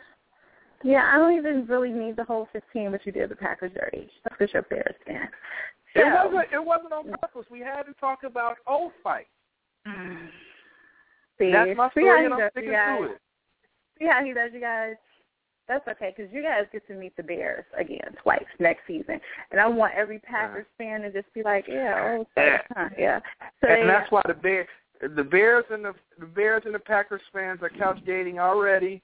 Yeah, I don't even really need the whole 15, but you did the Packers dirty. That's because you're Bears fan. It wasn't it wasn't on purpose. We had to talk about old fight. See, That's my see story, how and he I'm does, sticking you guys. to it. See how he does, you guys. That's okay because you guys get to meet the Bears again twice next season, and I want every Packers fan to just be like, yeah, oh, Yeah. huh, yeah. So and they- that's why the Bear, the Bears and the the Bears and the Packers fans are couch dating already,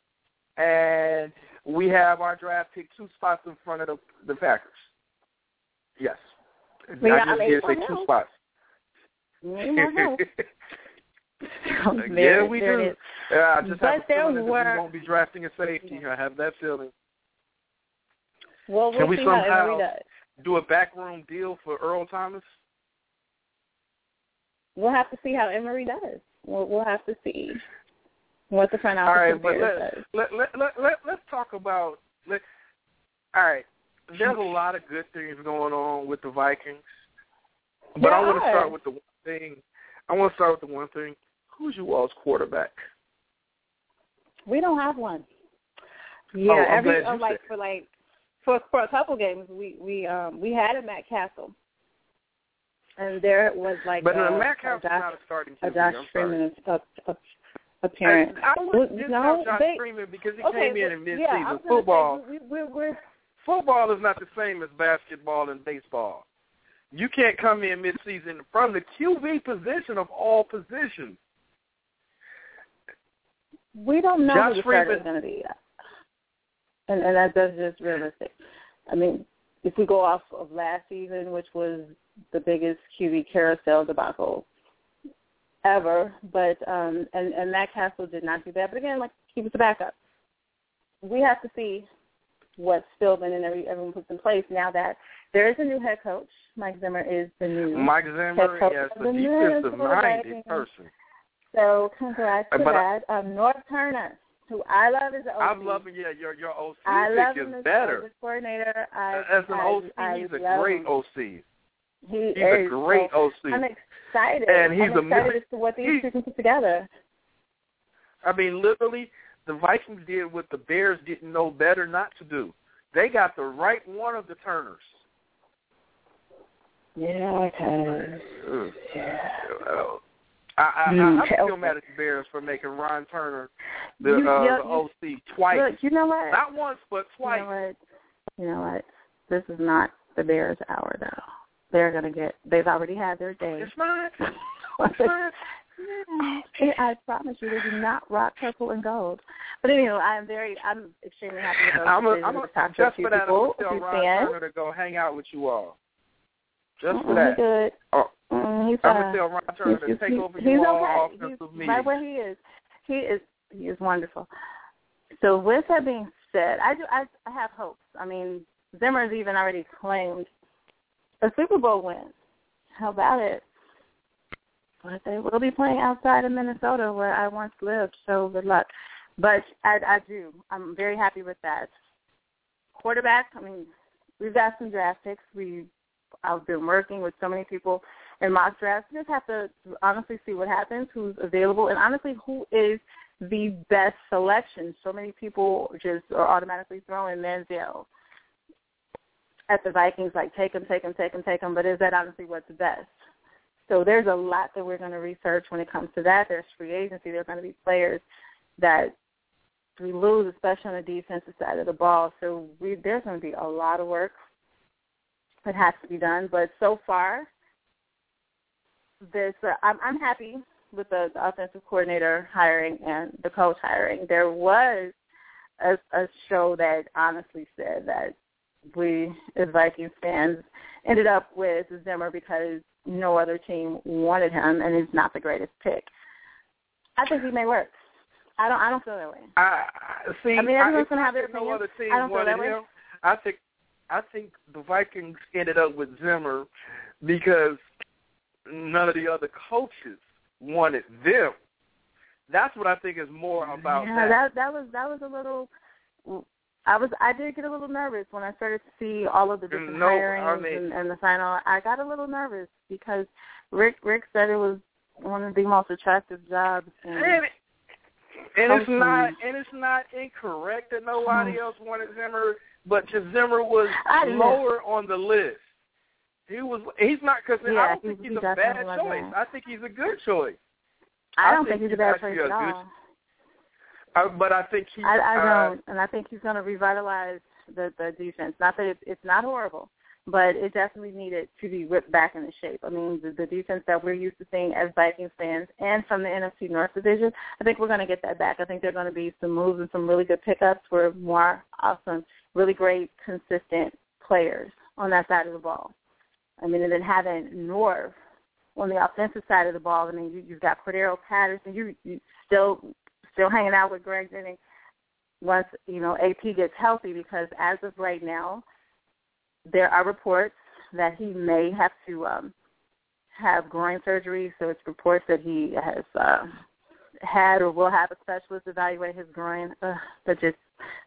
and we have our draft pick two spots in front of the the Packers. Yes, We I just did say two spots. <laughs> <laughs> Need more <laughs> yeah, we there do. it is. Yeah, I just but have a there feeling were, that we won't be drafting a safety. I have that feeling. Well, we'll Can we see somehow how Emery does. do a backroom deal for Earl Thomas? We'll have to see how Emery does. We'll, we'll have to see what the front office right, of but let, does. let, let, let, let, let's talk about. Let, all right, there's a lot of good things going on with the Vikings, but There I want to start with the one thing. I want to start with the one thing. Who's you all's quarterback? We don't have one. Yeah, Oh, every uh, like for like for for a couple games we we um we had a Matt Cassel, and there was like But a, uh, Matt a Josh, not a starting a Josh I'm sorry. Freeman a, a, appearance. I, I would discount no, Josh they- Freeman because he okay, came in in mid-season. yeah, was say, Football, we, we, we're football is not the same as basketball and baseball. You can't come in mid-season from the QB position of all positions. We don't know Josh who the starter is going to be yet, and and that, that's just realistic. I mean, if we go off of last season, which was the biggest QB carousel debacle ever, but um, and and Matt Cassel did not do that. But again, like he was a backup. We have to see what's what Philbin and every, everyone puts in place now that there is a new head coach. Mike Zimmer is the new. Mike Zimmer, Head coach yes, of the the defensive-minded person. So congrats to But I- that. Um, Norv Turner, who I love as an OC. I'm loving, yeah, your your OC I love him is better. coordinator. I, As an I, OC, I he's a great him. OC. He He's is. a great so OC. I'm excited. And he's I'm excited as to what these he- two can put together. I mean, literally, the Vikings did what the Bears didn't know better not to do. They got the right one of the Turners. Yeah, okay. Yeah. I, I, Mm, I, I'm still mad at the Bears for making Ron Turner the, You- uh, you- the OC twice. Look, you know what? Not once, but You twice. know what? You know what? This is not the Bears' hour, though. They're gonna get. They've already had their day. It's not. <laughs> It's not. I promise you, they do not rock purple and gold. But anyway, I'm very, I'm extremely happy with those I'm a. I'm a, to a just few for that, I'm people, tell Ron. Turner to go hang out with you all. Just Mm-mm, for that. Good. Oh, Mm, he's I'm gonna tell Ron Turner to take over he's you all okay. offensive he's right where he is. He is he is wonderful. So with that being said, I do I, I have hopes. I mean, Zimmer's even already claimed a Super Bowl win. How about it? But they will be playing outside of Minnesota where I once lived, so good luck. But I, I do. I'm very happy with that. Quarterback, I mean, we've got some draft picks. We I've been working with so many people in mock drafts. You just have to honestly see what happens, who's available, and honestly who is the best selection. So many people just are automatically throwing Manziel at the Vikings, like take him, take him, take him, take him. But is that honestly what's best? So there's a lot that we're going to research when it comes to that. There's free agency. There's going to be players that we lose, especially on the defensive side of the ball. So we, there's going to be a lot of work that has to be done. But so far, this uh, I'm, I'm happy with the, the offensive coordinator hiring and the coach hiring. There was a, a show that honestly said that we, as Vikings fans, ended up with Zimmer because no other team wanted him, and he's not the greatest pick. I think he may work. I don't. I don't feel that way. I I- see. I mean, everyone's it's gonna have their no opinion. other team I don't feel that way. him. I think I think the Vikings ended up with Zimmer because none of the other coaches wanted them. That's what I think is more about yeah, that that was that was a little. I was I did get a little nervous when I started to see all of the different No, I mean- and, and the final. I got a little nervous because Rick Rick said it was one of the most attractive jobs. And, And, it- and it's not and it's not incorrect that nobody mm. else wanted Zimmer, but Zimmer was I lower on the list. He was. He's not because I don't think he he's a bad choice. I think he's a good choice. I I don't think think he's a he's bad choice a at good- all. Uh, but I think he. I, I uh, don't, and I think he's going to revitalize the the defense. Not that it's, it's not horrible, but it definitely needed to be whipped back into shape. I mean, the, the defense that we're used to seeing as Vikings fans and from the NFC North division, I think we're going to get that back. I think there are going to be some moves and some really good pickups for more awesome, really great, consistent players on that side of the ball. I mean, and then having Norv on the offensive side of the ball. I mean, you, you've got Cordarrelle Patterson. You, you still still hanging out with Greg Jennings once you know AP gets healthy because as of right now, there are reports that he may have to um, have groin surgery. So it's reports that he has uh, had or will have a specialist evaluate his groin. Ugh, but just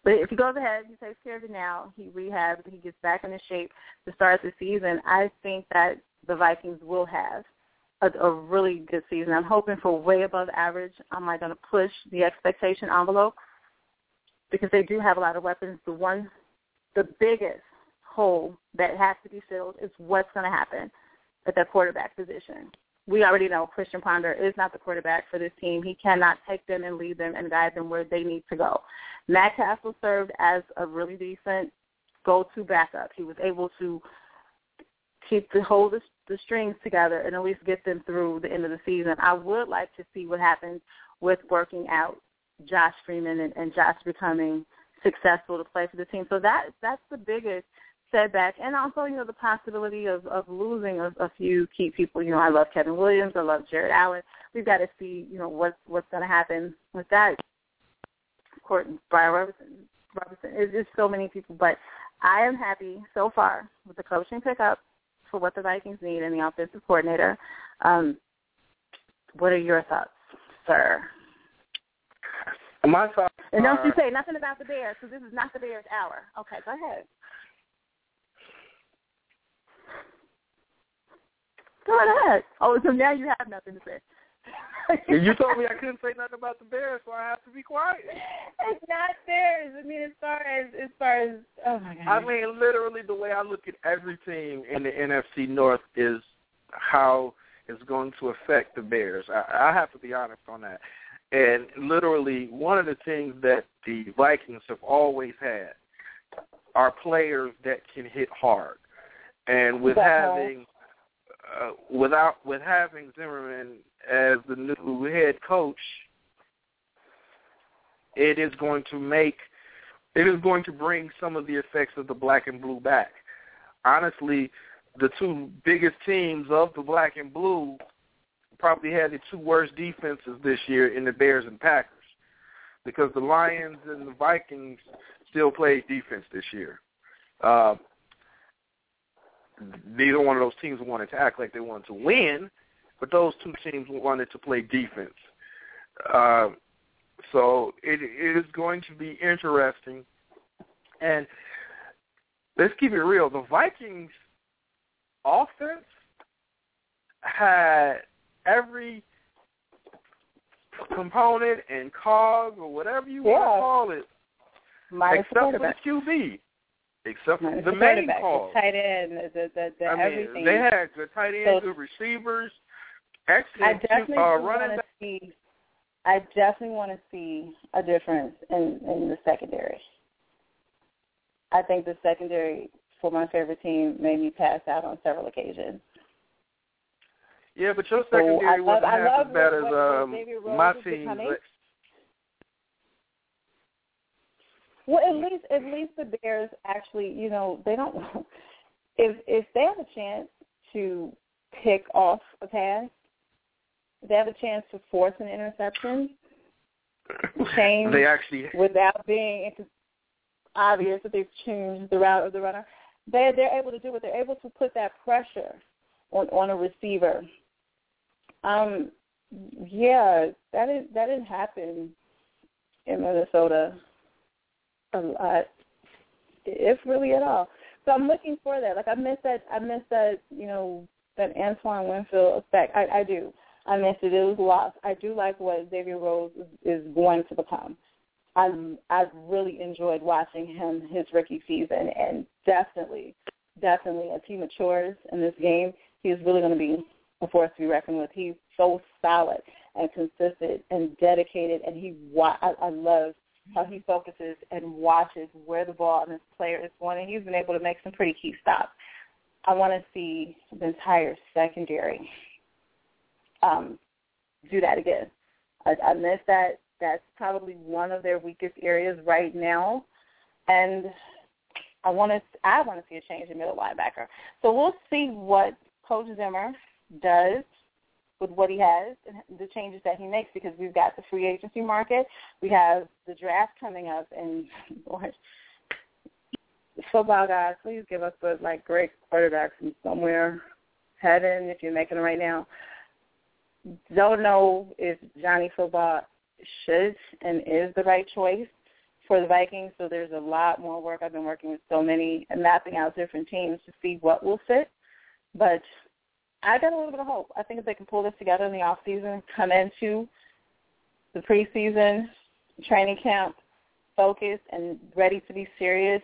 but if he goes ahead, he takes care of it now. He rehabs, he gets back into shape to start the season. I think that the Vikings will have a, a really good season. I'm hoping for way above average. I'm like going to push the expectation envelope because they do have a lot of weapons. The one, the biggest hole that has to be filled is what's going to happen at the quarterback position. We already know Christian Ponder is not the quarterback for this team. He cannot take them and lead them and guide them where they need to go. Matt Cassel served as a really decent go-to backup. He was able to keep the hold the, the strings together and at least get them through the end of the season. I would like to see what happens with working out Josh Freeman and, and Josh becoming successful to play for the team. So that that's the biggest setback, and also you know the possibility of of losing a, a few key people. You know, I love Kevin Williams, I love Jared Allen. We've got to see you know what's what's going to happen with that. Of course, Brian Robinson. Robinson is just so many people, but I am happy so far with the coaching pickup for what the Vikings need and the offensive coordinator. Um, what are your thoughts, sir? My thoughts. And don't are, you say nothing about the Bears because this is not the Bears' hour. Okay, go ahead. Go ahead. Oh, so now you have nothing to say. you told me I couldn't say nothing about the Bears, so I have to be quiet. It's not theirs. I mean, as far as as far as oh my god. I mean, literally, the way I look at every team in the NFC North is how it's going to affect the Bears. I, I have to be honest on that. And literally, one of the things that the Vikings have always had are players that can hit hard. And with having uh, without with having Zimmerman as the new head coach, it is going to make it is going to bring some of the effects of the black and blue back. Honestly, the two biggest teams of the black and blue probably had the two worst defenses this year in the Bears and Packers because the Lions and the Vikings still played defense this year. Uh, neither one of those teams wanted to act like they wanted to win, but those two teams wanted to play defense. Uh, so it, it is going to be interesting. And let's keep it real. The Vikings offense had every component and cog or whatever you yeah. want to call it, Minus except for the QB, except for the, the main. The tight end, the, the, the I mean, everything. They had the tight end, so, the receivers, I excellent definitely uh, running to see. I definitely want to see a difference in in the secondary. I think the secondary for my favorite team made me pass out on several occasions. Yeah, but your secondary so wasn't I half love as bad as um, my team. team. Well, at least at least the Bears actually, you know, they don't. <laughs> If if they have a chance to pick off a pass, if they have a chance to force an interception, change they actually without being obvious that they've changed the route of the runner. They they're able to do it. They're able to put that pressure on on a receiver. Um, yeah, that is that didn't happen in Minnesota a lot, if really at all. So I'm looking for that. Like I miss that. I miss that. You know that Antoine Winfield effect. I, I do. I miss it. It was lost. I do like what Xavier is, is going to become. I'm I've really enjoyed watching him his rookie season, and definitely, definitely as he matures in this game, he's really going to be a force to be reckoned with. He's so solid and consistent and dedicated, and he I, I love how he focuses and watches where the ball and his player is going, and he's been able to make some pretty key stops. I want to see the entire secondary um, do that again. I, I miss that. That's probably one of their weakest areas right now, and I want to. I want to see a change in middle linebacker. So we'll see what Coach Zimmer does with what he has and the changes that he makes because we've got the free agency market, we have the draft coming up, and <laughs> Lord, football guys, uh, please give us the like great quarterbacks from somewhere. Heaven, if you're making it right now. Don't know if Johnny Football should and is the right choice for the Vikings. So there's a lot more work. I've been working with so many and mapping out different teams to see what will fit. But I got a little bit of hope. I think if they can pull this together in the off season, come into the preseason training camp focused and ready to be serious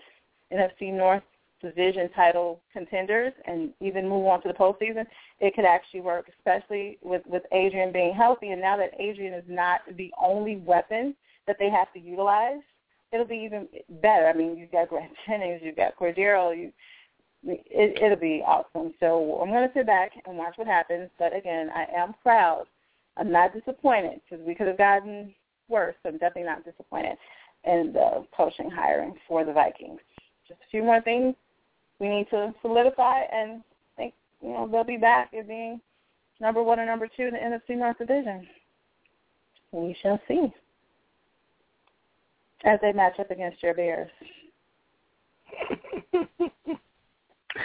NFC North division title contenders and even move on to the postseason, it could actually work, especially with with Adrian being healthy. And now that Adrian is not the only weapon that they have to utilize, it'll be even better. I mean, you've got Grant Jennings, you've got Cordarrelle, you it, it'll be awesome. So I'm going to sit back and watch what happens. But again, I am proud. I'm not disappointed because we could have gotten worse. I'm definitely not disappointed in the coaching hiring for the Vikings. Just a few more things we need to solidify, and I think you know they'll be back as being number one or number two in the NFC North Division. We shall see as they match up against your Bears. <laughs>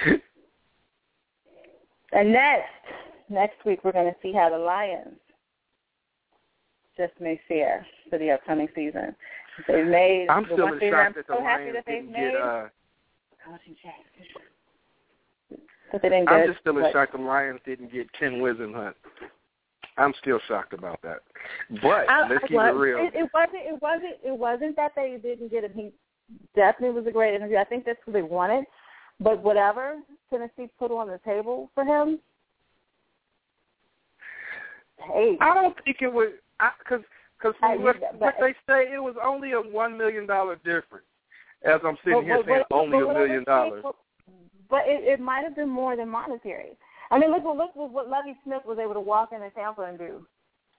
<laughs> and next, next week we're going to see how the Lions just may fare for the upcoming season. They've made. I'm still in shock that so the happy Lions that they've didn't made. get. Uh. But they didn't I'm get just still in shock the Lions didn't get Ken Whisenhunt. I'm still shocked about that. But I, let's I keep was. it real. It, it wasn't. It wasn't. It wasn't that they didn't get him. He definitely was a great interview. I think that's what they wanted. But whatever Tennessee put on the table for him, hey, I don't think it was because because what, but- what they say it was only a one million dollar difference. As I'm sitting but- here but- saying but- only a million dollars. But, it, it might have been more than monetary. I mean, look, look what Lovie Smith was able to walk into Tampa and do.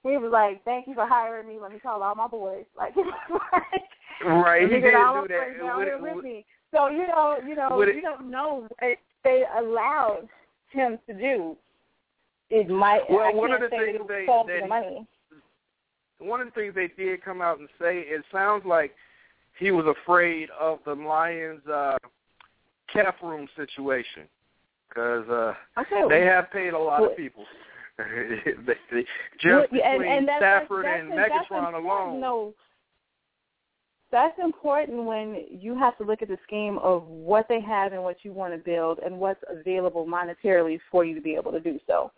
He was like, "Thank you for hiring me. Let me call all my boys." Like, <laughs> like Right, he didn't do that. down Would here it- with me. So you know, you know, Would it- you don't know what they allowed him to do. It might. Well, I one of the things they- for the money. one of the things they did come out and say, it sounds like he was afraid of the Lions' uh, cap room situation because uh, Okay. they have paid a lot Well- of people. <laughs> they, they, just Well, between and, and that's, Stafford that's, and that's, that's Megatron alone. though. That's important when you have to look at the scheme of what they have and what you want to build and what's available monetarily for you to be able to do so.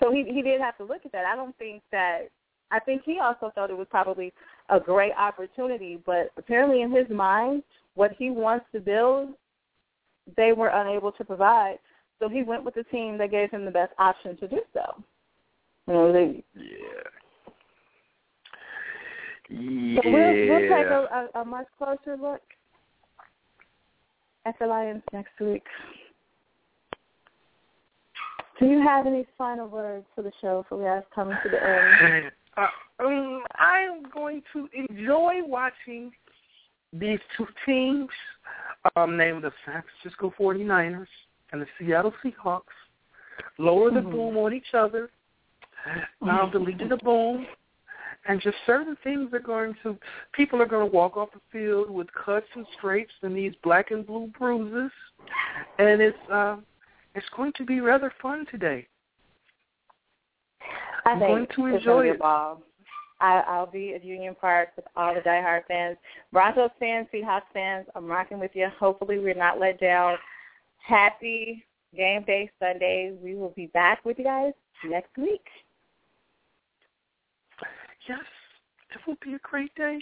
So he he did have to look at that. I don't think that I think he also thought it was probably a great opportunity, but apparently in his mind, what he wants to build, they were unable to provide. So he went with the team that gave him the best option to do so. You know, they, Yeah. So Yeah. we'll, we'll take a, a, a much closer look at the Lions next week. Do you have any final words for the show before we are coming to the end? <laughs> Uh, um, I'm going to enjoy watching these two teams, um, named the San Francisco 49ers and the Seattle Seahawks, lower the Mhm. boom on each other, now deleting the boom, and just certain things are going to, people are going to walk off the field with cuts and scrapes and these black and blue bruises, and it's, uh, it's going to be rather fun today. I I'm think going to enjoy it. ball. I, I'll be at Union Park with all the diehard fans, Broncos fans, Seahawks fans. I'm rocking with you. Hopefully, we're not let down. Happy game day Sunday. We will be back with you guys next week yes, it will be a great day.